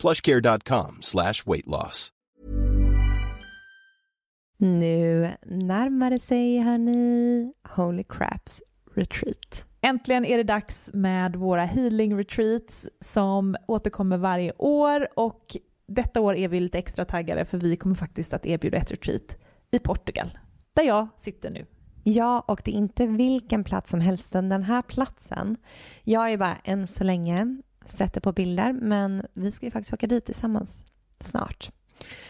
plushcare.com slash weight loss. Nu närmar det sig, hörni, Holy Craps Retreat. Äntligen är det dags med våra healing retreats som återkommer varje år och detta år är vi lite extra taggade för vi kommer faktiskt att erbjuda ett retreat i Portugal, där jag sitter nu. Ja, och det är inte vilken plats som helst, den här platsen. Jag är bara än så länge sätter på bilder, men vi ska ju faktiskt åka dit tillsammans snart.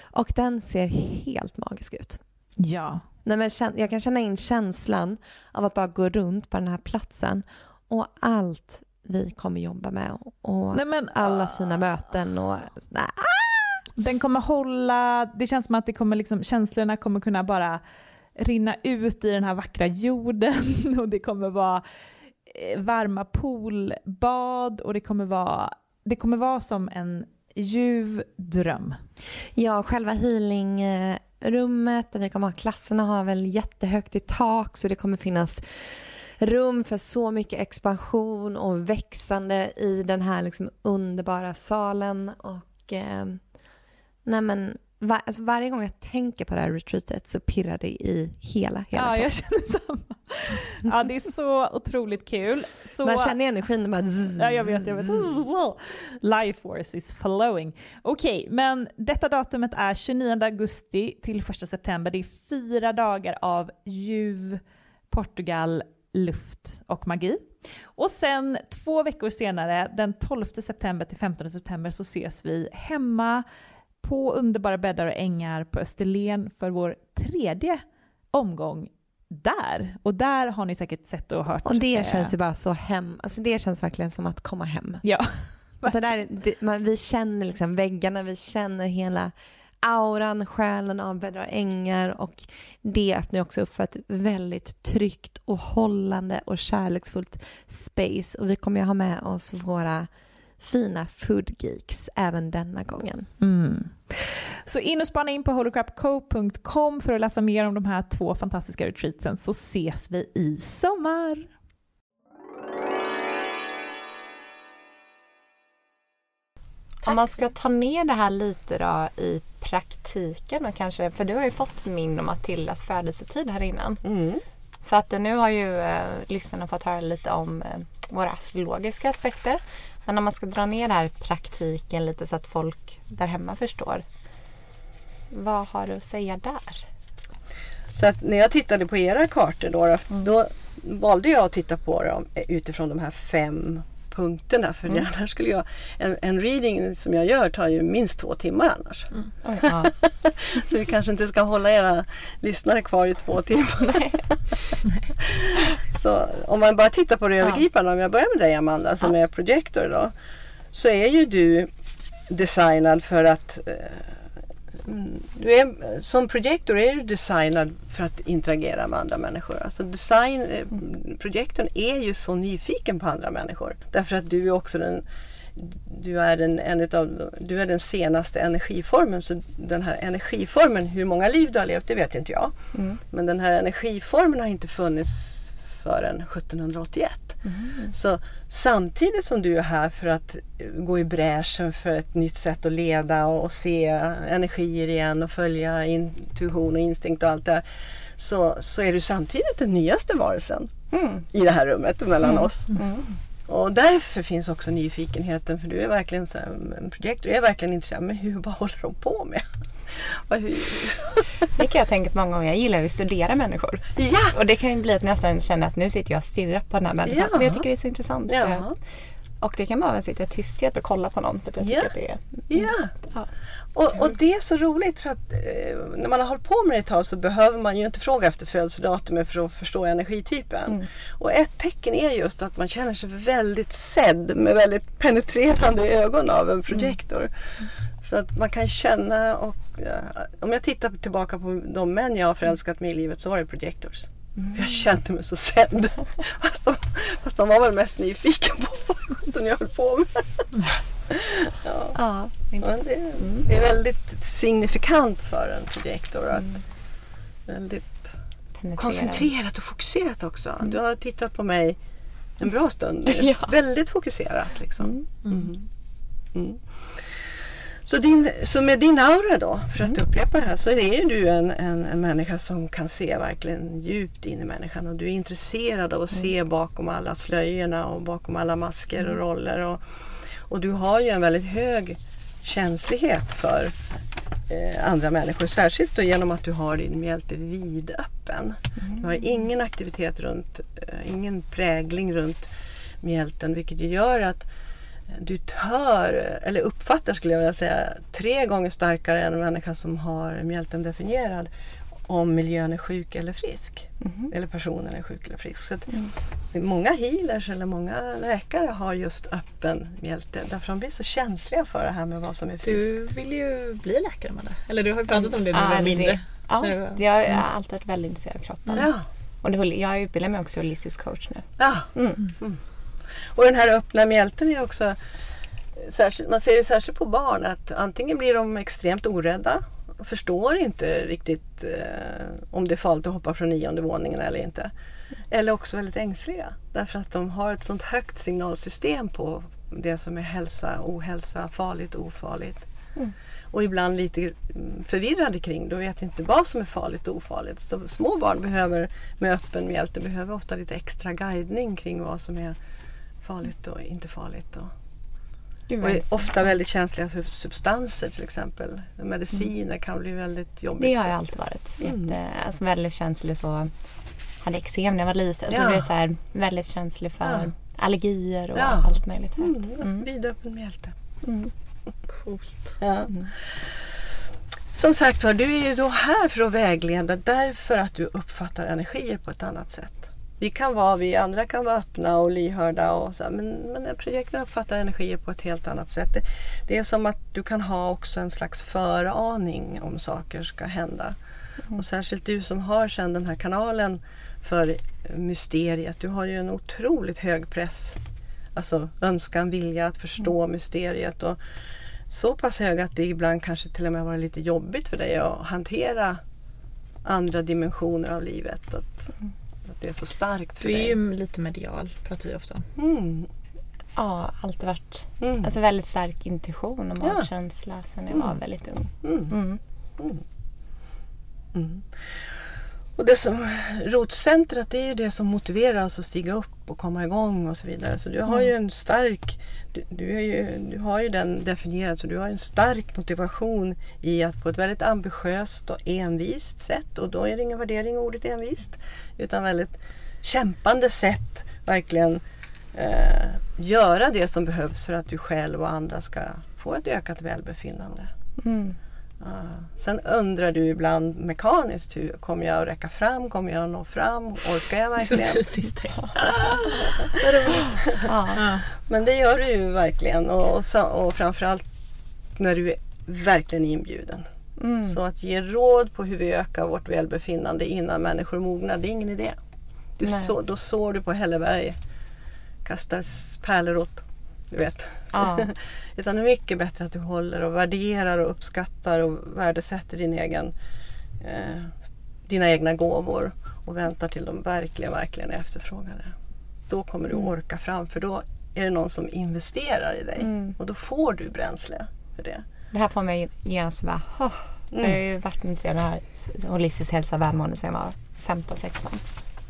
Och den ser helt magisk ut. Ja. Nej, men jag kan känna in känslan av att bara gå runt på den här platsen och allt vi kommer jobba med och Nej, men, alla uh... fina möten och nej, den kommer hålla, det känns som att det kommer liksom, känslorna kommer kunna bara rinna ut i den här vackra jorden och det kommer vara varma poolbad och det kommer vara, det kommer vara som en ljuv dröm. Ja, själva healingrummet där vi kommer ha klasserna har väl jättehögt i tak så det kommer finnas rum för så mycket expansion och växande i den här liksom underbara salen och eh, Nej men var, alltså varje gång jag tänker på det här retreatet så pirrar det i hela, hela Ja, jag känner samma. Ja, det är så otroligt kul. Så... Man känner energin bara Ja, jag vet, jag vet. Life force is flowing. Okej, okay, men detta datumet är 29 augusti till 1 september. Det är fyra dagar av ljuv Portugal, luft och magi. Och sen två veckor senare, den 12 september till 15 september, så ses vi hemma på underbara bäddar och ängar på Österlen för vår tredje omgång där. Och där har ni säkert sett och hört. Och det eh, känns ju bara så hem, alltså det känns verkligen som att komma hem. Ja. Alltså där, det, man, vi känner liksom väggarna, vi känner hela auran, själen av bäddar ängar och det öppnar också upp för ett väldigt tryggt och hållande och kärleksfullt space och vi kommer ju ha med oss våra fina foodgeeks även denna gången. Mm. Så in och spana in på holocrapco.com för att läsa mer om de här två fantastiska retreatsen så ses vi i sommar. Om man ska ta ner det här lite då i praktiken och kanske, för du har ju fått min och Matildas födelsetid här innan. Mm. Så att nu har ju eh, lyssnarna fått höra lite om eh, våra astrologiska aspekter. Men om man ska dra ner det här praktiken lite så att folk där hemma förstår. Vad har du att säga där? Så att när jag tittade på era kartor då, mm. då valde jag att titta på dem utifrån de här fem punkterna. För mm. annars skulle jag, en, en, reading som jag gör tar ju minst två timmar annars. Mm. Oj, ja. så vi kanske inte ska hålla era lyssnare kvar i två timmar. så om man bara tittar på det övergripande, om jag börjar med dig Amanda som ja. är projektor då. Så är ju du designad för att eh, du är, som projektor är du designad för att interagera med andra människor. Alltså design, eh, projektorn är ju så nyfiken på andra människor. Därför att du är också den du är den, en utav, du är den senaste energiformen. Så den här energiformen, hur många liv du har levt, det vet inte jag. Mm. Men den här energiformen har inte funnits förrän 1781. Mm. Så samtidigt som du är här för att gå i bräschen för ett nytt sätt att leda och, och se energier igen och följa intuition och instinkt och allt det där. Så, så är du samtidigt den nyaste varelsen mm. i det här rummet mellan mm. oss. Mm. Och därför finns också nyfikenheten för du är verkligen så här, en projekt, du är verkligen intresserad. Men hur, vad håller de på med? det kan jag tänka på många gånger. Jag gillar ju att studera människor. Ja! Och det kan ju bli att nästan känna att nu sitter jag och stirrar på den här människan. Ja. Men jag tycker det är så intressant. Ja. Och det kan man även sitta i tysthet och kolla på någon för jag att det är Ja. intressant. Ja. Och, och det är så roligt för att eh, när man har hållit på med det ett tag så behöver man ju inte fråga efter födelsedatumet för att förstå energitypen. Mm. Och ett tecken är just att man känner sig väldigt sedd med väldigt penetrerande ögon av en projektor. Så att man kan känna och ja, om jag tittar tillbaka på de män jag har förälskat mig i livet så var det projectors. För jag kände mig så sedd. Fast de, fast de var väl mest nyfikna på vad jag höll på med. ja. Ja, Ja, intressant. det, det är väldigt signifikant för en projektor. Att väldigt Penetrera. koncentrerat och fokuserat också. Du har tittat på mig en bra stund. nu. Ja. Väldigt fokuserat liksom. Mm. Mm. Så, din, så med din aura då, för att upprepa det här, så är du en, en, en människa som kan se verkligen djupt in i människan och du är intresserad av att se bakom alla slöjorna och bakom alla masker och roller. Och, och du har ju en väldigt hög känslighet för eh, andra människor. Särskilt då genom att du har din mjälte vidöppen. Du har ingen aktivitet runt, eh, ingen prägling runt mjälten vilket gör att du tör, eller uppfattar skulle jag vilja säga, tre gånger starkare än en människa som har mjälten definierad om miljön är sjuk eller frisk. Eller personen är sjuk eller frisk. Så att Många healers eller många läkare har just öppen mjälte därför de blir så känsliga för det här med vad som är friskt. Du vill ju bli läkare Amanda. Eller du har ju pratat om det när du var mindre. Ja, jag har alltid varit väldigt intresserad av kroppen. Ja, Och det, jag utbildar mig också holistisk coach nu. ja. Mm. Mm. Och den här öppna mjälten är också särskilt, man ser det särskilt på barn att antingen blir de extremt orädda och förstår inte riktigt eh, om det är farligt att hoppa från nionde våningen eller inte. Eller också väldigt ängsliga därför att de har ett sånt högt signalsystem på det som är hälsa, ohälsa, farligt, ofarligt. Och ibland lite mm, förvirrade kring det och vet inte vad som är farligt och ofarligt. Så små barn behöver med öppen mjälte behöver ofta lite extra guidning kring vad som är farligt och inte farligt. Och, Gud, och är ofta väldigt känsliga för substanser till exempel. Mediciner kan bli väldigt jobbigt. Det har jag alltid varit. Mm. Jätte, alltså väldigt känslig så. Hade eksem när jag var liten. Alltså Ja. det är så här, väldigt känslig för Ja. allergier och Ja. allt möjligt högt. Mm, Mm. Vidöppen mjälte. Mm. Coolt. Ja. Som sagt var, du är ju då här för att vägleda därför att du uppfattar energier på ett annat sätt. Vi kan vara, vi andra kan vara öppna och lyhörda och så, men, men projekten uppfattar energier på ett helt annat sätt. Det, det är som att du kan ha också en slags föraning om saker ska hända. Och särskilt du som har sedan den här kanalen för mysteriet. Du har ju en otroligt hög press. Alltså önskan, vilja att förstå mysteriet. Och så pass hög att det ibland kanske till och med varit lite jobbigt för dig att hantera andra dimensioner av livet. Att, att det är så starkt för Du är dig. ju lite medial, pratar vi ofta om. Mm. Ja, alltid varit Mm. alltså väldigt stark intuition och Ja. magkänsla sen jag var Mm. väldigt ung. Mm. Mm. Mm. Och det som, rotcentret det är ju det som motiverar oss att stiga upp och komma igång och så vidare. Så du har ju en stark, du, du, är ju, du har ju den definierad så du har en stark motivation i att på ett väldigt ambitiöst och envist sätt och då är det ingen värdering i ordet envist utan väldigt kämpande sätt verkligen eh, göra det som behövs för att du själv och andra ska få ett ökat välbefinnande. Mm. Ja. Sen undrar du ibland mekaniskt, hur kommer jag att räcka fram? Kommer jag att nå fram? Orkar jag Så verkligen? typiskt dig. Ja. Men det gör du ju verkligen och, och, sa- och framförallt när du är verkligen inbjuden. Mm. Så att ge råd på hur vi ökar vårt välbefinnande innan människor mognar, det är ingen idé. Du så, då sår du på Hälleberg, kastar pärlor åt, du vet. Ja. Utan det är mycket bättre att du håller och värderar och uppskattar och värdesätter din egen, eh, dina egna gåvor och väntar till de verkligen, verkligen är efterfrågade. Då kommer du orka fram för då är det någon som investerar i dig Mm. och då får du bränsle för det. Det här får mig genast bara, oh. Jag har ju varit intresserad av det här holistisk hälsa och välmående sedan jag var 15-16.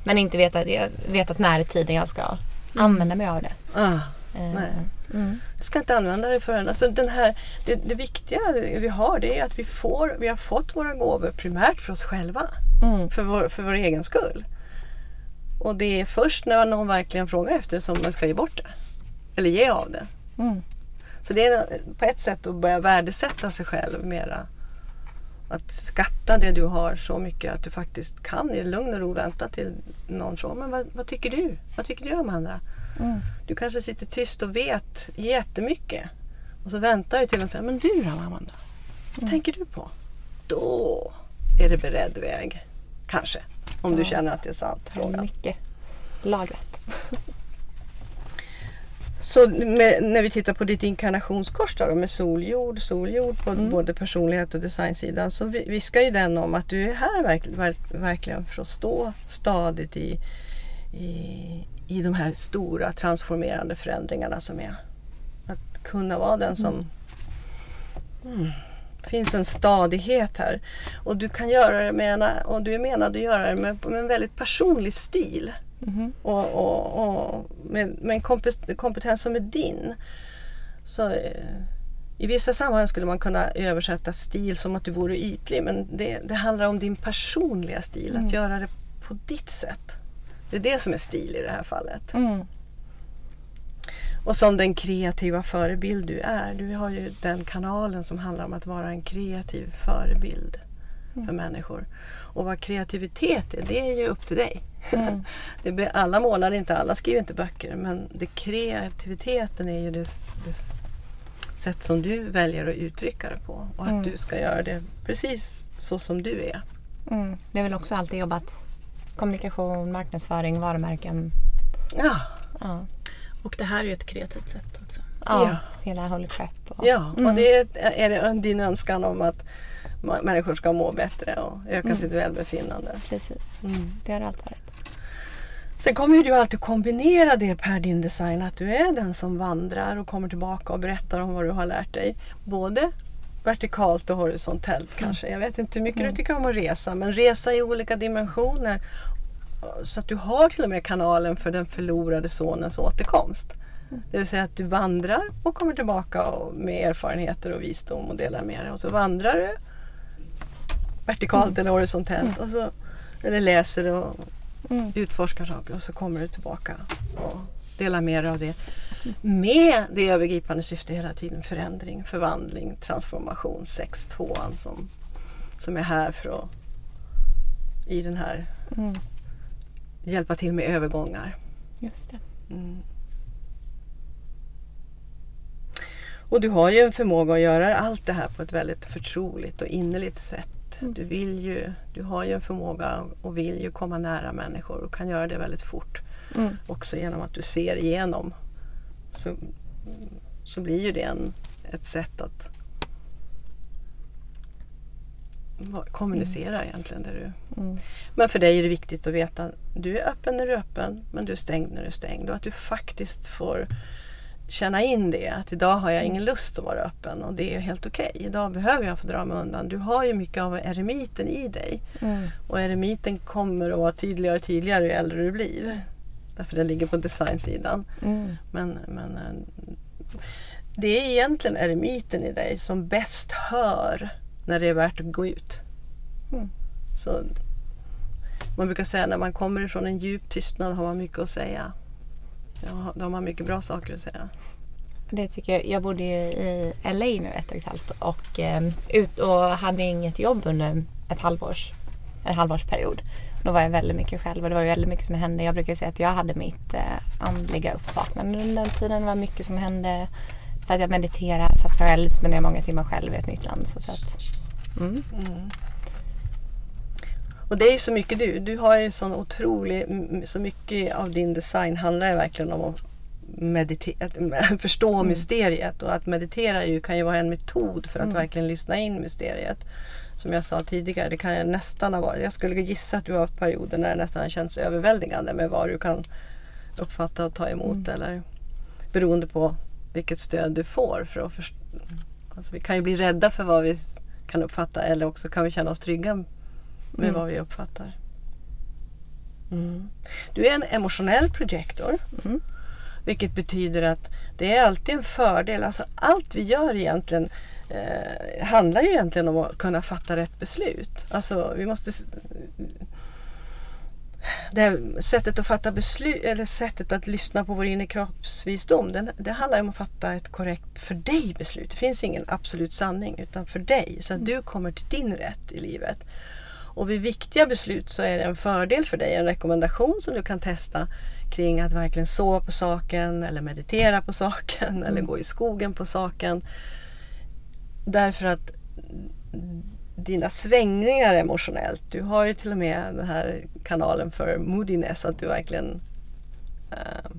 Men inte vetat, vetat när i tiden jag ska använda mig av det. Ah, Nej. Mm. du ska inte använda det förrän. Alltså den här, det, det viktiga vi har det är att vi, får, vi har fått våra gåvor primärt för oss själva. Mm. för vår, för vår egen skull. Och det är först när någon verkligen frågar efter det som man ska ge bort det. eller ge av det. Mm. Så det är på ett sätt att börja värdesätta sig själv mera. Att skatta det du har så mycket att du faktiskt kan i lugn och ro vänta till någon frågar men vad, vad tycker du? Vad tycker du Amanda? Mm. Du kanske sitter tyst och vet jättemycket. Och så väntar du till att säga, men du då Amanda? Vad tänker du på? Då är det beredd väg. Kanske. Om du Ja. känner att det är sant. Frågan. Mycket lagrat. Så med, när vi tittar på ditt inkarnationskors då, med soljord, soljord på både personlighet och designsidan så vi- viskar ju den om att du är här verk, verk, verkligen för att stå stadigt i, i, i de här stora transformerande förändringarna som är. Att kunna vara den som mm, finns en stadighet här. Och du kan göra det med en, och du är menad att göra det med, med en väldigt personlig stil Mhm. och, och, och med, med en kompet- kompetens som är din. Så, eh, I vissa sammanhang skulle man kunna översätta stil som att du vore ytlig men det, det handlar om din personliga stil, att göra det på ditt sätt. Det är det som är stil i det här fallet. Mm. Och som den kreativa förebild du är. Du har ju den kanalen som handlar om att vara en kreativ förebild för människor. Och vad kreativitet är, det är ju upp till dig. Mm. Det alla målar inte, alla skriver inte böcker men det kreativiteten är ju det, det sätt som du väljer att uttrycka det på. Och att Mm. du ska göra det precis så som du är. Mm. Det är väl också alltid jobbat kommunikation, marknadsföring, varumärken. Ja, Ja, Och det här är ju ett kreativt sätt också. ja. Ja. hela Holy Crap. Och, ja. Mm. och det är, är det din önskan om att människor ska må bättre och öka Mm. sitt välbefinnande. Precis, Mm. det har alltid varit. Sen kommer ju du alltid kombinera det per din design att du är den som vandrar och kommer tillbaka och berättar om vad du har lärt dig. Både vertikalt och horisontellt kanske. Jag vet inte hur mycket du tycker om att resa men resa i olika dimensioner. Så att du har till och med kanalen för den förlorade sonens återkomst. Det vill säga att du vandrar och kommer tillbaka med erfarenheter och visdom och delar med dig. Och så vandrar du vertikalt eller horisontellt. Och så, eller läser och Mm. utforskar saker och så kommer du tillbaka och delar med dig av det. Med det övergripande syftet hela tiden förändring, förvandling, transformation, 6-2an som, som är här för att i den här Mm. Hjälpa till med övergångar. Just det. Mm. Och du har ju en förmåga att göra allt det här på ett väldigt förtroligt och innerligt sätt. Du, vill ju, du har ju en förmåga och vill ju komma nära människor och kan göra det väldigt fort. Mm. Också genom att du ser igenom. Så, så blir ju det en, ett sätt att kommunicera egentligen. Där du, Mm. men för dig är det viktigt att veta att du är öppen när du är öppen men du är stängd när du är stängd. Och att du faktiskt får känna in det. Att idag har jag ingen lust att vara öppen och det är helt okej. Idag behöver jag få dra mig undan. Du har ju mycket av eremiten i dig. Mm. Och eremiten kommer att vara tydligare och tydligare ju äldre du blir. Därför den ligger på designsidan. Mm. Men, men eh, det är egentligen eremiten i dig som bäst hör när det är värt att gå ut. Mm. Så man brukar säga när man kommer ifrån en djup tystnad har man mycket att säga. Ja, då har man mycket bra saker att säga. Det tycker jag. Jag bodde ju i LA nu ett och ett halvt och, eh, ut och hade inget jobb under ett halvårs, en halvårsperiod. Då var jag väldigt mycket själv och det var väldigt mycket som hände. Jag brukar säga att jag hade mitt eh, andliga uppvaknande under den tiden. Det var mycket som hände för att jag mediterade, satt själv, spenderade många timmar själv i ett nytt land. Så, så att, mm. Och det är ju så mycket du. Du har ju sån otrolig, så mycket av din design handlar ju verkligen om att meditera, att förstå mysteriet. Och att meditera ju, kan ju vara en metod för att verkligen lyssna in mysteriet. Som jag sa tidigare, det kan ju nästan ha varit, jag skulle gissa att du har haft perioder när det nästan har känts överväldigande med vad du kan uppfatta och ta emot. Eller beroende på vilket stöd du får. För att först- alltså vi kan ju bli rädda för vad vi kan uppfatta eller också kan vi känna oss trygga med Mm. vad vi uppfattar. Mm. Du är en emotionell projektor. Mm. Vilket betyder att det är alltid en fördel. Alltså allt vi gör egentligen eh, handlar ju egentligen om att kunna fatta rätt beslut. Alltså vi måste... det här sättet att fatta beslut, eller sättet att lyssna på vår inre kroppsvisdom, den, det handlar om att fatta ett korrekt för dig beslut. Det finns ingen absolut sanning utan för dig, så att du kommer till din rätt i livet. Och vid viktiga beslut så är det en fördel för dig, en rekommendation som du kan testa kring att verkligen sova på saken eller meditera på saken mm. eller gå i skogen på saken. Därför att dina svängningar emotionellt. Du har ju till och med den här kanalen för moodiness, att du verkligen uh,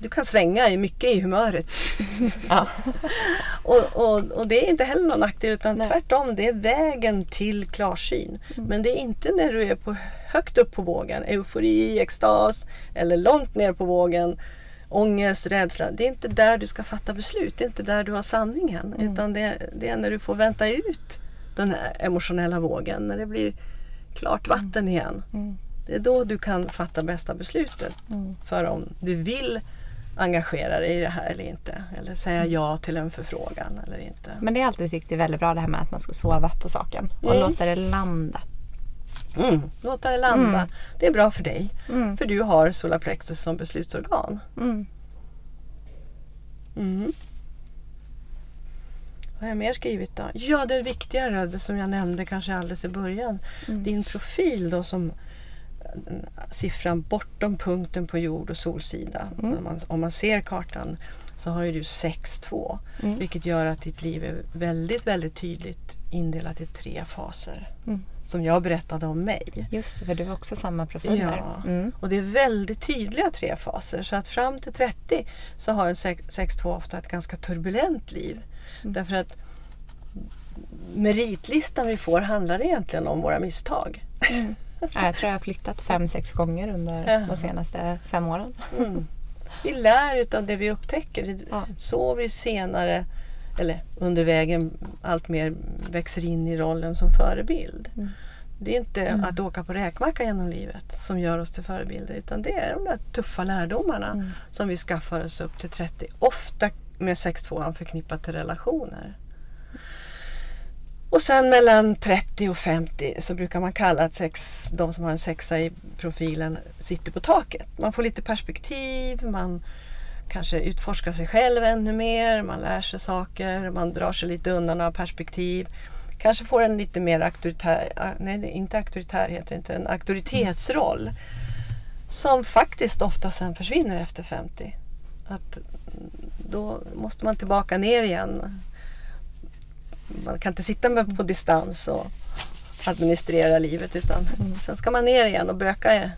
du kan svänga mycket i humöret. ja. och, och, och, det är inte heller någon nackdel utan Nej. tvärtom, det är vägen till klarsyn. Mm. Men det är inte när du är på, högt upp på vågen, eufori, extas eller långt ner på vågen, ångest, rädsla. Det är inte där du ska fatta beslut, det är inte där du har sanningen. Mm. Utan det, det är när du får vänta ut den här emotionella vågen, när det blir klart vatten mm. igen. Mm. Det är då du kan fatta bästa beslutet. Mm. För om du vill engagera dig i det här eller inte. Eller säga ja till en förfrågan eller inte. Men det är alltid tyckt väldigt bra det här med att man ska sova på saken och mm. låta det landa. Mm. Låta det landa. Mm. Det är bra för dig. Mm. För du har solarplexus som beslutsorgan. Vad har jag mer skrivit då? Ja, det viktigare det som jag nämnde kanske alldeles i början. Mm. Din profil då som siffran bortom punkten på jord och solsida. Mm. Om, man, om man ser kartan så har ju du 6-2 mm. vilket gör att ditt liv är väldigt, väldigt tydligt indelat i tre faser. Mm. Som jag berättade om mig. Just för du har också samma profil Ja, mm. och det är väldigt tydliga tre faser. Så att fram till 30 så har en 6-2 ofta ett ganska turbulent liv. Mm. Därför att meritlistan vi får handlar egentligen om våra misstag. Mm. Ja, jag tror jag har flyttat fem, sex gånger under de senaste fem åren. Mm. Vi lär av det vi upptäcker. Ja. Så vi senare, eller under vägen, allt mer växer in i rollen som förebild. Mm. Det är inte mm. att åka på räkmacka genom livet som gör oss till förebilder utan det är de där tuffa lärdomarna mm. som vi skaffar oss upp till 30. Ofta med 6-2 förknippat till relationer. Och sen mellan 30 och 50 så brukar man kalla att sex, de som har en sexa i profilen sitter på taket. Man får lite perspektiv, man kanske utforskar sig själv ännu mer, man lär sig saker, man drar sig lite undan av perspektiv. Kanske får en lite mer auktoritär, ah, nej inte auktoritär heter det inte, en auktoritetsroll. Som faktiskt ofta sen försvinner efter 50. Att då måste man tillbaka ner igen man kan inte sitta med på distans och administrera livet utan mm. sen ska man ner igen och böka i,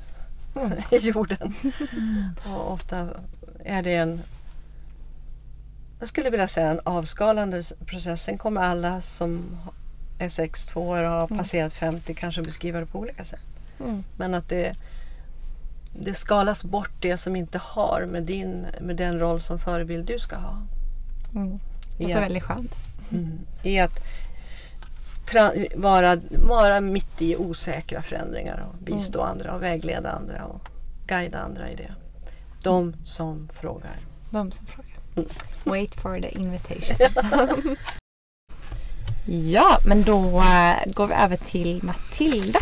mm. i jorden. Och ofta är det en jag skulle vilja säga en avskalande process. Sen kommer alla som är 6-2 och har mm. passerat 50 kanske beskriva det på olika sätt. Mm. Men att det, det skalas bort det som inte har med, din, med den roll som förebild du ska ha. Mm. Det låter väldigt skönt. Mm. I att vara, vara mitt i osäkra förändringar och bistå mm. andra och vägleda andra och guida andra i det. De som frågar. De som frågar. Mm. Wait for the invitation. ja, men då uh, går vi över till Matilda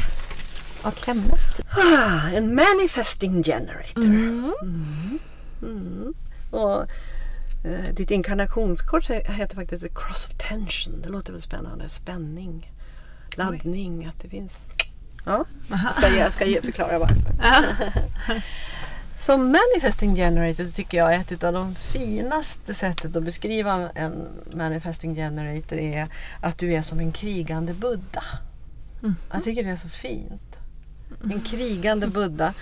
och hennes typ. ah, En manifesting generator. Mm. mm. mm. Och Eh, ditt inkarnationskort heter faktiskt The Cross of Tension. Det låter väl spännande. Spänning, laddning, Oj. att det finns... Ja, jag ska, jag ska förklara varför. Som manifesting generator tycker jag är ett av de finaste sättet att beskriva en manifesting generator är att du är som en krigande Buddha. Mm. Jag tycker det är så fint. En krigande Buddha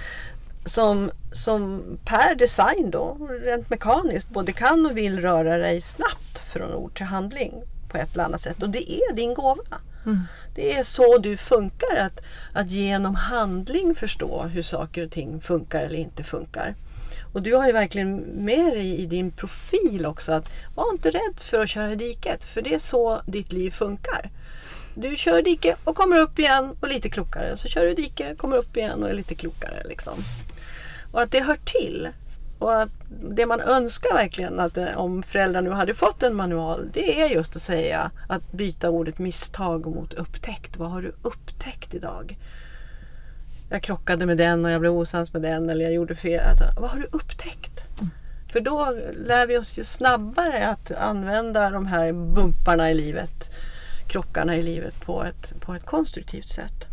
som, som per design då, rent mekaniskt, både kan och vill röra dig snabbt från ord till handling på ett eller annat sätt. Och det är din gåva. Mm. Det är så du funkar, att, att genom handling förstå hur saker och ting funkar eller inte funkar. Och du har ju verkligen med dig i din profil också att var inte rädd för att köra i diket, för det är så ditt liv funkar. Du kör dike och kommer upp igen och lite klokare. Så kör du dike, kommer upp igen och är lite klokare. Liksom. Och att det hör till. Och att det man önskar verkligen att eh, om föräldrar nu hade fått en manual det är just att säga att byta ordet misstag mot upptäckt. Vad har du upptäckt idag? jag krockade med den och jag blev osams med den eller jag gjorde fel. Alltså, vad har du upptäckt? För då lär vi oss ju snabbare att använda de här bumparna i livet, krockarna i livet på ett, på ett konstruktivt sätt.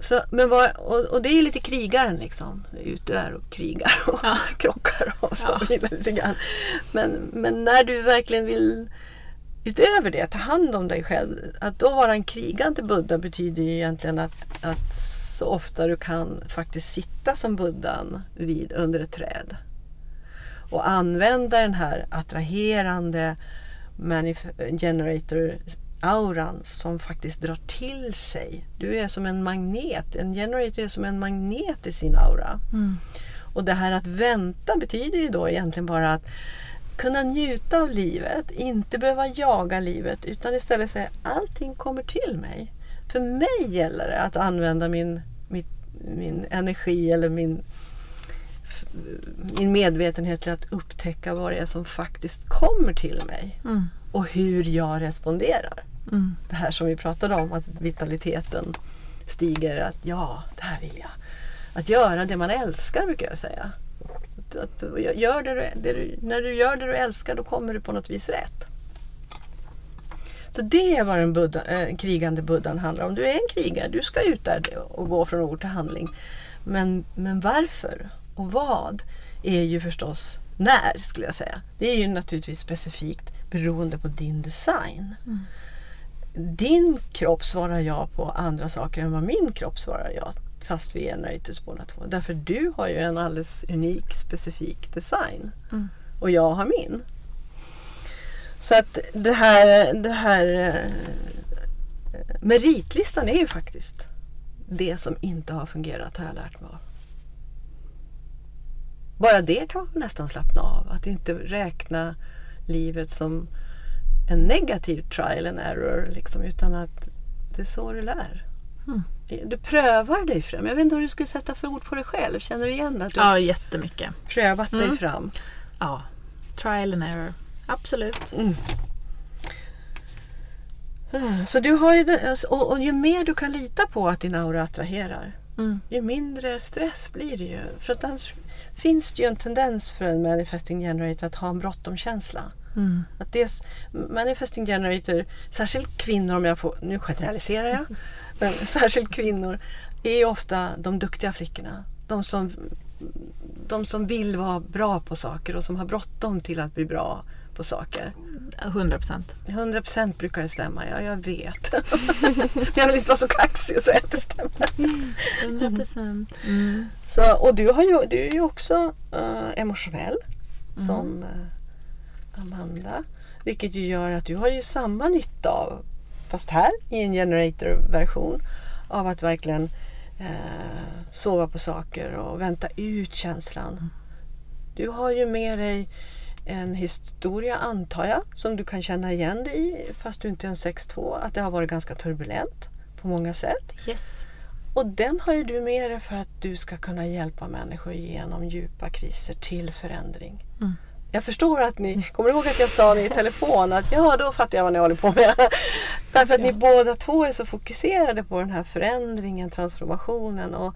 Så, men vad, och, och, det är lite krigaren liksom. Ute där och krigar och ja. krockar och så ja. lite grann. Men, men när du verkligen vill utöver det ta hand om dig själv. Att då vara en krigande Buddha betyder ju egentligen att, att så ofta du kan faktiskt sitta som buddhan vid, under ett träd. Och använda den här attraherande generator auran som faktiskt drar till sig. Du är som en magnet. En generator är som en magnet i sin aura. Mm. Och det här att vänta betyder ju då egentligen bara att kunna njuta av livet, inte behöva jaga livet utan istället säga allting kommer till mig. För mig gäller det att använda min, min, min energi eller min, min medvetenhet till att upptäcka vad det är som faktiskt kommer till mig. Mm. Och hur jag responderar. Mm. Det här som vi pratade om, att vitaliteten stiger. Att ja, det här vill jag. Att göra det man älskar brukar jag säga. Att, att gör det, det du, när du gör det du älskar då kommer du på något vis rätt. Så det är vad den buddha, äh, krigande buddhan handlar om. Du är en krigare, du ska ut där och gå från ord till handling. Men, men varför och vad är ju förstås när skulle jag säga. Det är ju naturligtvis specifikt beroende på din design. Mm. Din kropp svarar ja på andra saker än vad min kropp svarar ja fast vi är nöjdes båda två. Därför du har ju en alldeles unik specifik design mm. och jag har min. Så att det här, det här eh, meritlistan är ju faktiskt det som inte har fungerat har jag lärt mig av. Bara det kan man nästan slappna av. Att inte räkna livet som en negativ trial and error liksom, utan att det är så du lär. Mm. Du prövar dig fram. Jag vet inte hur du skulle sätta för ord på dig själv. Känner du igen att du Ja, jättemycket. prövat mm. dig fram? Ja, trial and error. Absolut. Mm. Så du har ju, och, och ju mer du kan lita på att din aura attraherar, mm. ju mindre stress blir det ju. För att annars finns det ju en tendens för en manifesting generator att ha en bråttom-känsla. Mm. Att det manifesting generator, särskilt kvinnor om jag får, nu generaliserar jag, men särskilt kvinnor är ofta de duktiga flickorna. De som, de som vill vara bra på saker och som har bråttom till att bli bra på saker. 100 procent. 100 procent brukar det stämma, ja jag vet. jag vill inte vara så kaxig och säga att det stämmer. 100 procent. Mm. och du, har ju, du är ju också uh, emotionell mm. som uh, Amanda. Vilket ju gör att du har ju samma nytta av fast här i en generator-version av att verkligen eh, sova på saker och vänta ut känslan. Du har ju med dig en historia, antar jag, som du kan känna igen dig i fast du inte är en 6-2. Att det har varit ganska turbulent på många sätt. Yes. Och den har ju du med dig för att du ska kunna hjälpa människor genom djupa kriser till förändring. Mm. Jag förstår att ni, kommer ihåg att jag sa det i telefon att ja då fattar jag vad ni håller på med. Därför att ni båda två är så fokuserade på den här förändringen, transformationen och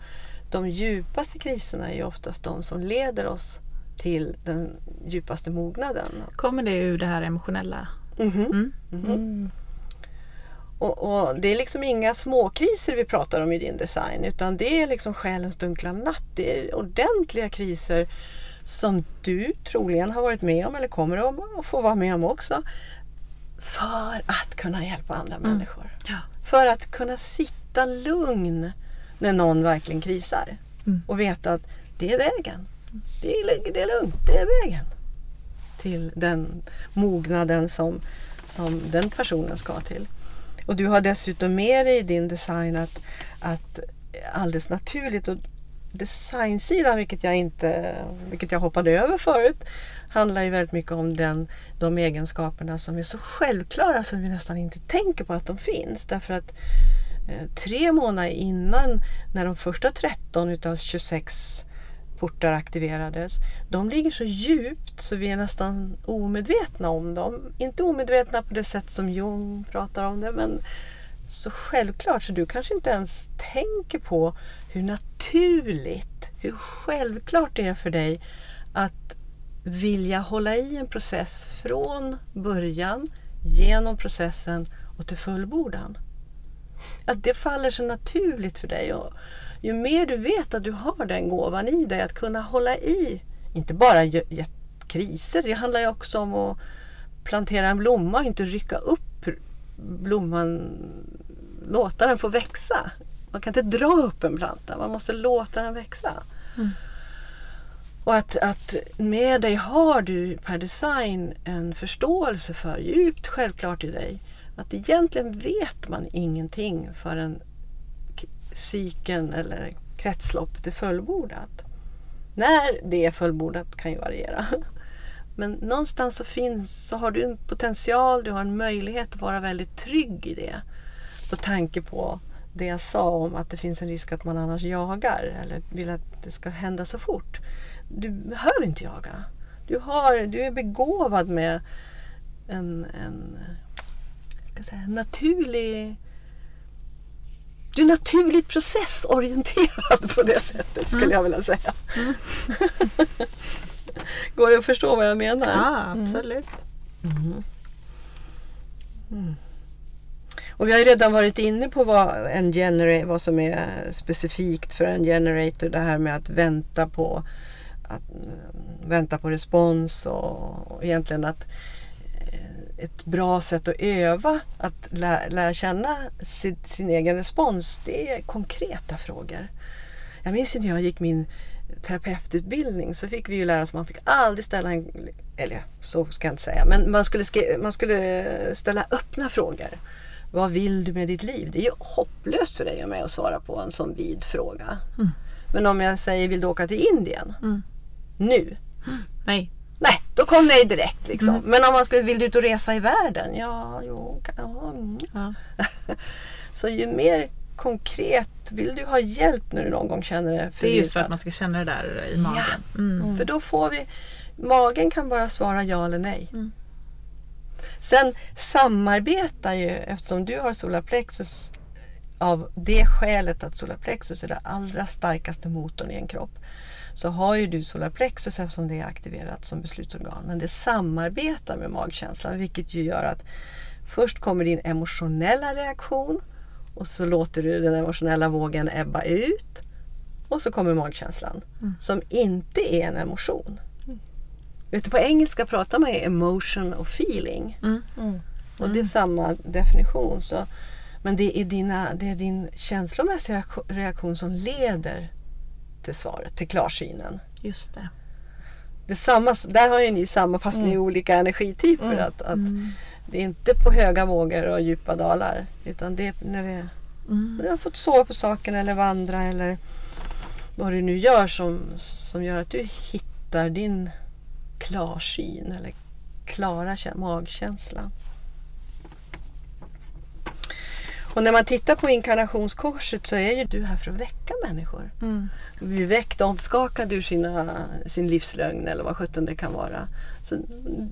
de djupaste kriserna är ju oftast de som leder oss till den djupaste mognaden. Kommer det ur det här emotionella? Mm -hmm. mm. Mm. Och, och, det är liksom inga småkriser vi pratar om i din design utan det är liksom själens dunkla natt. Det är ordentliga kriser som du troligen har varit med om eller kommer att få vara med om också. För att kunna hjälpa andra mm. människor. Ja. För att kunna sitta lugn när någon verkligen krisar. Mm. Och veta att det är vägen. Det är, det är lugnt, det är vägen. Till den mognaden som, som den personen ska till. Och du har dessutom med dig i din design att, att alldeles naturligt och designsidan, vilket jag, inte, vilket jag hoppade över förut, handlar ju väldigt mycket om den, de egenskaperna som är så självklara så vi nästan inte tänker på att de finns. Därför att eh, tre månader innan, när de första 13 utav 26 portar aktiverades, de ligger så djupt så vi är nästan omedvetna om dem. Inte omedvetna på det sätt som Jung pratar om det, men så självklart så du kanske inte ens tänker på hur naturligt, hur självklart det är för dig att vilja hålla i en process från början, genom processen och till fullbordan. Att det faller så naturligt för dig. Och ju mer du vet att du har den gåvan i dig att kunna hålla i, inte bara kriser, det handlar ju också om att plantera en blomma och inte rycka upp blomman, låta den få växa. Man kan inte dra upp en planta, man måste låta den växa. Mm. Och att, att med dig har du per design en förståelse för, djupt självklart i dig, att egentligen vet man ingenting förrän cykeln eller kretsloppet är fullbordat. När det är fullbordat kan ju variera. Men någonstans så finns, så har du en potential, du har en möjlighet att vara väldigt trygg i det. På tanke på det jag sa om att det finns en risk att man annars jagar eller vill att det ska hända så fort. Du behöver inte jaga. Du, har, du är begåvad med en, en ska säga, naturlig du är naturligt processorienterad på det sättet skulle mm. jag vilja säga. Mm. Går det att förstå vad jag menar? Ja, absolut. Mm. Mm. Och vi har ju redan varit inne på vad, en genera- vad som är specifikt för en generator. Det här med att vänta på, att, vänta på respons och, och egentligen att ett bra sätt att öva att lä lära känna sin, sin, egen respons det är konkreta frågor. Jag minns när jag gick min terapeututbildning så fick vi ju lära oss att man fick aldrig ställa en, eller så ska jag inte säga, men man skulle, man skulle ställa öppna frågor. Vad vill du med ditt liv? Det är ju hopplöst för dig och mig att svara på en sån vid fråga. Mm. Men om jag säger, vill du åka till Indien? Mm. Nu? Nej. Nej, då kom nej direkt. Liksom. Mm. Men om man skulle, vill du ut och resa i världen? Ja, jo, ja. Mm. ja. så ju mer konkret, vill du ha hjälp när du någon gång känner det Det är just för att man ska känna det där i magen. Ja. Mm. För då får vi, magen kan bara svara ja eller nej. Mm. Sen samarbetar ju, eftersom du har solarplexus av det skälet att solarplexus är den allra starkaste motorn i en kropp så har ju du solarplexus eftersom det är aktiverat som beslutsorgan. Men det samarbetar med magkänslan vilket ju gör att först kommer din emotionella reaktion och så låter du den emotionella vågen ebba ut och så kommer magkänslan mm. som inte är en emotion. Vet du, på engelska pratar man ju emotion och feeling. Mm. Mm. Och det är samma definition. Så, men det är, dina, det är din känslomässiga reaktion som leder till svaret, till klarsynen. Just det. det samma, där har ju ni samma fast mm. ni är mm. olika energityper. Mm. Att, att mm. Det är inte på höga vågor och djupa dalar. Utan det är när, det, mm. när du har fått sova på saken eller vandra eller vad du nu gör som, som gör att du hittar din klarsyn eller klara magkänsla. Och när man tittar på inkarnationskorset så är ju du här för att väcka människor. Mm. Bli väckt, omskakad ur sina, sin livslögn eller vad sjutton det kan vara. Så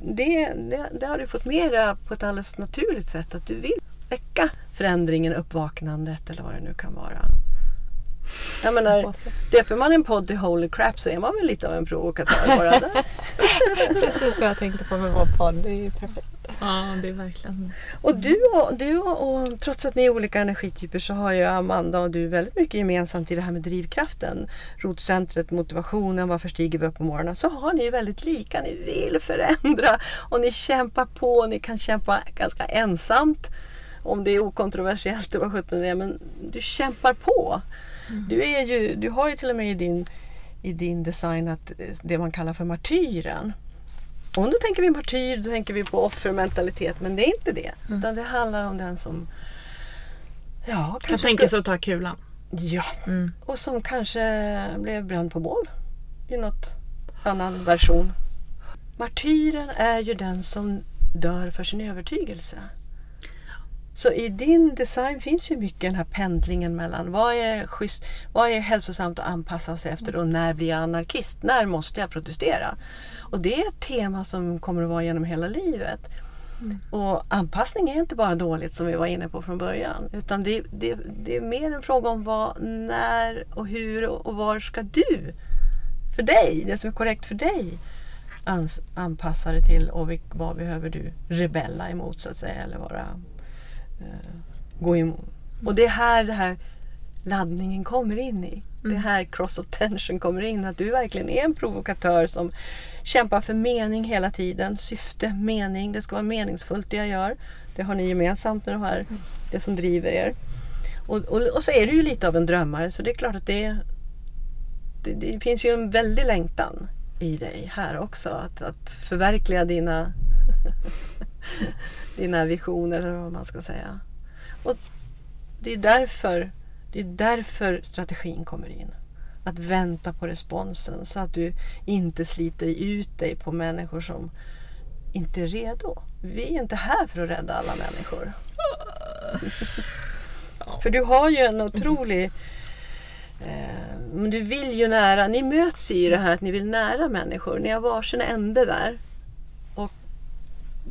det, det, det har du fått med dig på ett alldeles naturligt sätt att du vill väcka förändringen, uppvaknandet eller vad det nu kan vara. Jag menar, döper man en podd till Holy Crap så är man väl lite av en provokatör bara där. Precis vad jag tänkte på med vår podd. Det är ju perfekt. Ja, det är verkligen. Och du och, du och, och, trots att ni är olika energityper så har ju Amanda och du väldigt mycket gemensamt i det här med drivkraften. Rotcentret, motivationen, varför stiger vi upp på morgonen? Så har ni ju väldigt lika. Ni vill förändra och ni kämpar på. Ni kan kämpa ganska ensamt om det är okontroversiellt, det var sjutton det men du kämpar på. Du, är ju, du har ju till och med i din, i din design att eh, det man kallar för martyren. Och då tänker vi martyr, då tänker vi på offermentalitet men det är inte det. Mm. Utan det handlar om den som ja, kan tänka sig att ta kulan. Ja, mm. och som kanske blev bränd på bål i något annan version. Martyren är ju den som dör för sin övertygelse. Så i din design finns ju mycket den här pendlingen mellan vad är, schysst, vad är hälsosamt att anpassa sig efter och när blir jag anarkist? När måste jag protestera? Och det är ett tema som kommer att vara genom hela livet. Och anpassning är inte bara dåligt som vi var inne på från början. Utan det, det, det är mer en fråga om vad, när och hur och, var ska du, för dig, det som är korrekt för dig, ans, anpassa dig till och vad behöver du rebella emot så att säga. Eller vara, eh, gå emot. Och det är här det här laddningen kommer in i. Det är här cross of tension kommer in. Att du verkligen är en provokatör som kämpar för mening hela tiden. Syfte, mening. Det ska vara meningsfullt det jag gör. Det har ni gemensamt med de här, det som driver er. Och, och, och så är du ju lite av en drömmare så det är klart att det, det, det finns ju en väldig längtan i dig här också. Att, att förverkliga dina, dina visioner eller vad man ska säga. Och det är därför det är därför strategin kommer in. Att vänta på responsen så att du inte sliter ut dig på människor som inte är redo. Vi är inte här för att rädda alla människor. för du har ju en otrolig... Eh, du vill ju nära, ni möts ju i det här att ni vill nära människor. Ni har varsin ände där.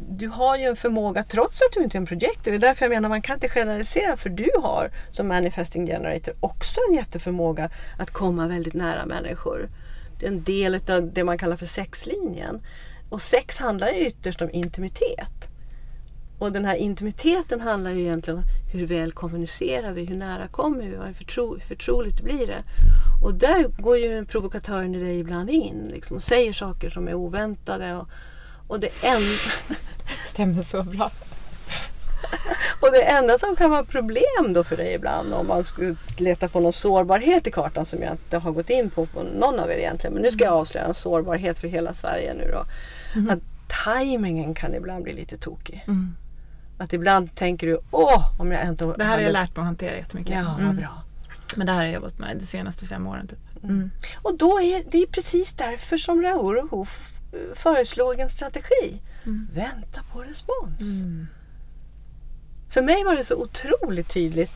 Du har ju en förmåga, trots att du inte är en projektor, det är därför jag menar man kan inte generalisera för du har som manifesting generator också en jätteförmåga att komma väldigt nära människor. Det är en del av det man kallar för sexlinjen. Och sex handlar ju ytterst om intimitet. Och den här intimiteten handlar ju egentligen om hur väl kommunicerar vi, hur nära kommer vi, hur förtro, förtroligt blir det? Och där går ju provokatören i dig ibland in liksom, och säger saker som är oväntade. Och, och det enda... Stämmer så bra. och det enda som kan vara problem då för dig ibland om man skulle leta på någon sårbarhet i kartan som jag inte har gått in på på någon av er egentligen. Men nu ska jag avslöja en sårbarhet för hela Sverige nu då. Mm. Att tajmingen kan ibland bli lite tokig. Mm. Att ibland tänker du, åh om jag inte... Det här har jag lärt mig att hantera jättemycket. Ja, vad bra. Men det här har jag jobbat med de senaste fem åren. Typ. Mm. Och då är det är precis därför som Raoul och Hoof föreslog en strategi. Mm. Vänta på respons. Mm. För mig var det så otroligt tydligt.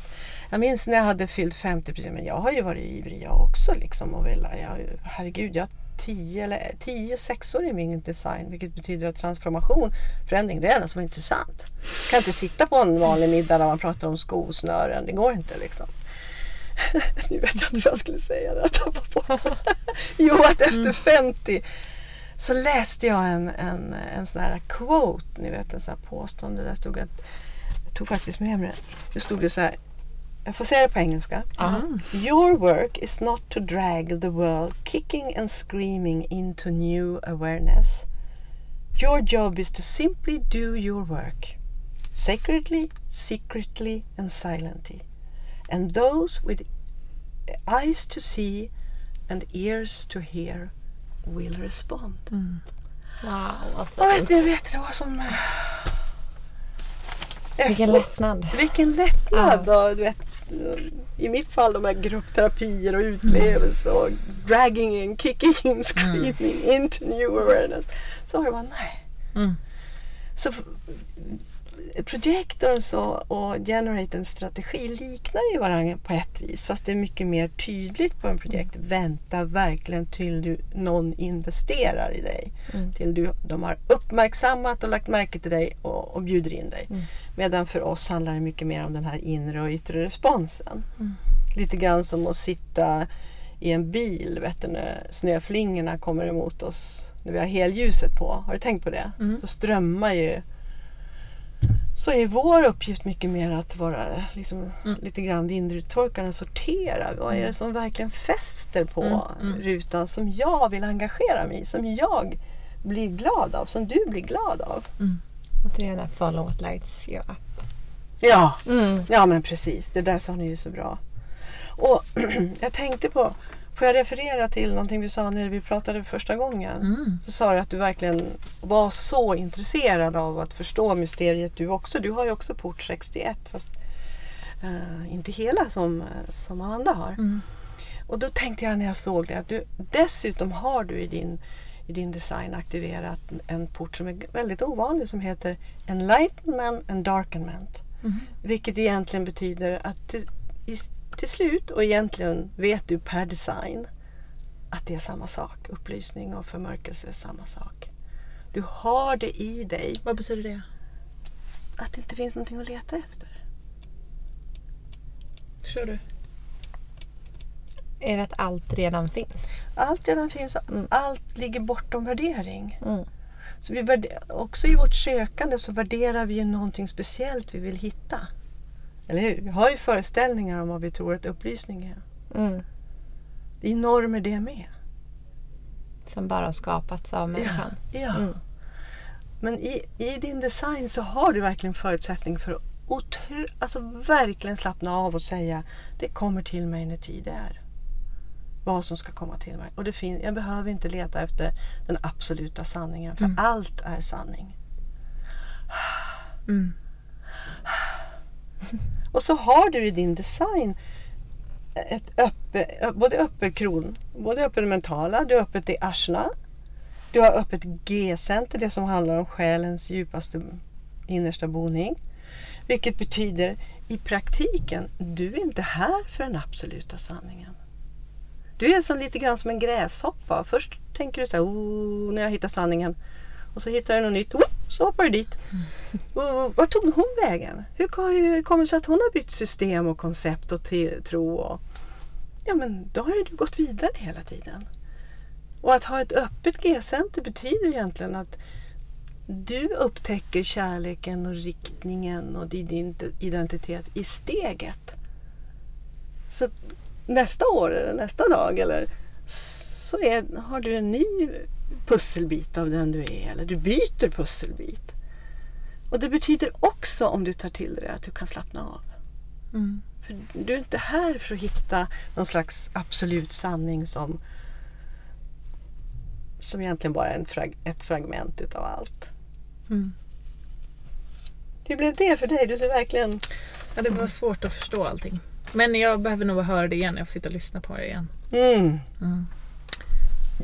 Jag minns när jag hade fyllt 50 precis, men jag har ju varit ivrig jag också. Liksom, och velat, jag, herregud, jag har 10 eller 10 sexor i min design vilket betyder att transformation, förändring, det är det som är intressant. Jag kan inte sitta på en vanlig middag där man pratar om skosnören, det går inte liksom. nu vet jag inte vad jag skulle säga. Jag på. jo, att efter 50 mm så läste jag en, en, en sån här quote, ni vet en sån här påstående. Där stod att, jag tog faktiskt med mig det. Det stod det så här, jag får säga det på engelska. Mm. Your work is not to drag the world kicking and screaming into new awareness. Your job is to simply do your work. Sacredly, secretly and silently. And those with eyes to see and ears to hear will respond. Mm. Wow, vad fint. vet, jag vet, det var som... Efter, vilken lättnad. Vilken lättnad. Ja. Och, du vet, I mitt fall de här gruppterapier och utlevelser och dragging in, kicking in, screaming mm. into new awareness. Så har det bara, nej. Mm. Så projektorns och, och generatorns strategi liknar ju varandra på ett vis fast det är mycket mer tydligt på en projekt. Mm. Vänta verkligen till du, någon investerar i dig. Mm. Till du, de har uppmärksammat och lagt märke till dig och, och bjuder in dig. Mm. Medan för oss handlar det mycket mer om den här inre och yttre responsen. Mm. Lite grann som att sitta i en bil vet du, när snöflingorna kommer emot oss när vi har helljuset på. Har du tänkt på det? Mm. Så strömmar ju så är vår uppgift mycket mer att vara liksom, mm. lite grann vindrutetorkaren, sortera. Vad är det mm. som verkligen fäster på mm. Mm. rutan som jag vill engagera mig i, som jag blir glad av, som du blir glad av. Mm. Återigen, follow what lights you up. Ja, mm. ja men precis. Det där sa ni ju så bra. Och jag tänkte på Får jag referera till någonting vi sa när vi pratade första gången? Mm. Så sa du att du verkligen var så intresserad av att förstå mysteriet du också. Du har ju också port 61 fast uh, inte hela som, som Amanda har. Mm. Och då tänkte jag när jag såg det att du dessutom har du i din, i din design aktiverat en port som är väldigt ovanlig som heter Enlightenment and Darkenment. Mm. Vilket egentligen betyder att i, till slut och egentligen vet du per design att det är samma sak. Upplysning och förmörkelse är samma sak. Du har det i dig. Vad betyder det? att det inte finns någonting att leta efter. Förstår du? Är det att allt redan finns? Allt redan finns, Mm. allt ligger bortom värdering. Mm. Så vi värde- också i vårt sökande så värderar vi ju någonting speciellt vi vill hitta. Eller hur? Vi har ju föreställningar om vad vi tror att upplysning är. Mm. Det är normer det med. Som bara har skapats av människan. Ja. Mm. Men i, i din design så har du verkligen förutsättning för att otro, alltså verkligen slappna av och säga det kommer till mig när tid är. Vad som ska komma till mig. Och det fin- jag behöver inte leta efter den absoluta sanningen för allt är sanning. Och så har du i din design ett öppe, både öppet kron, både öppet mentala, du har öppet i ashna. Du har öppet G-center, det som handlar om själens djupaste innersta boning. Vilket betyder i praktiken, du är inte här för den absoluta sanningen. Du är som lite grann som en gräshoppa. Först tänker du så här, oh, när jag hittar sanningen. Och så hittar du något nytt, oh, så hoppar du dit. Och, vad tog hon vägen? Hur kommer det sig att hon har bytt system och koncept och tro? Och, ja men då har ju du gått vidare hela tiden. Och att ha ett öppet G-center betyder egentligen att du upptäcker kärleken och riktningen och din identitet i steget. Så nästa år eller nästa dag eller så är, har du en ny pusselbit av den du är eller du byter pusselbit. Och det betyder också om du tar till det att du kan slappna av. Mm. För du är inte här för att hitta någon slags absolut sanning som som egentligen bara är en frag, ett fragment utav allt. Mm. Hur blev det för dig? Du ser verkligen... Ja, det var svårt att förstå allting. Men jag behöver nog höra det igen. Jag får sitta och lyssna på det igen. Mm.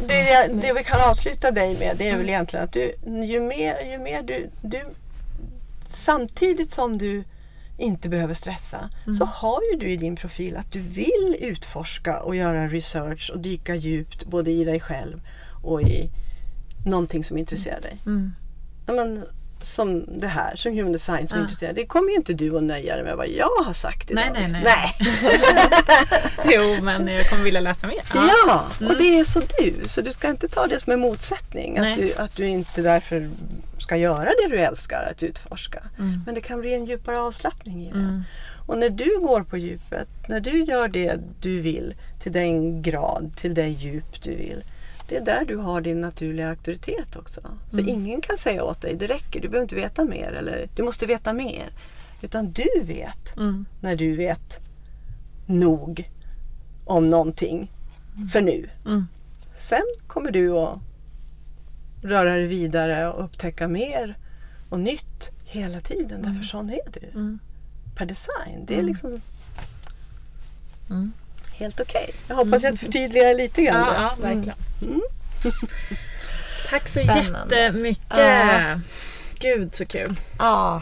Mm. Det, det vi kan avsluta dig med det är väl egentligen att du, ju mer, ju mer du, du samtidigt som du inte behöver stressa så har ju du i din profil att du vill utforska och göra research och dyka djupt både i dig själv och i någonting som intresserar dig. Mm. Men, som det här, som human design som Ja. intresserar dig. Det kommer ju inte du att nöja dig med vad jag har sagt idag. Nej, nej, nej. nej. Jo, men jag kommer vilja läsa mer. Ja, och det är så du. Så du ska inte ta det som en motsättning. Att du, att du inte därför ska göra det du älskar, att utforska. Mm. Men det kan bli en djupare avslappning i det. Mm. Och när du går på djupet, när du gör det du vill till den grad, till det djup du vill. Det är där du har din naturliga auktoritet också. Så Mm. ingen kan säga åt dig, det räcker, du behöver inte veta mer eller du måste veta mer. Utan du vet Mm. när du vet nog om någonting för nu. Mm. Sen kommer du att röra dig vidare och upptäcka mer och nytt hela tiden. Därför sån är du. Mm. Per design. Det är liksom Mm. Helt okej. Jag hoppas jag förtydligar lite grann. Ja, ja, verkligen. Mm. Tack så Spännande. jättemycket. Ja. Gud så kul. Ja.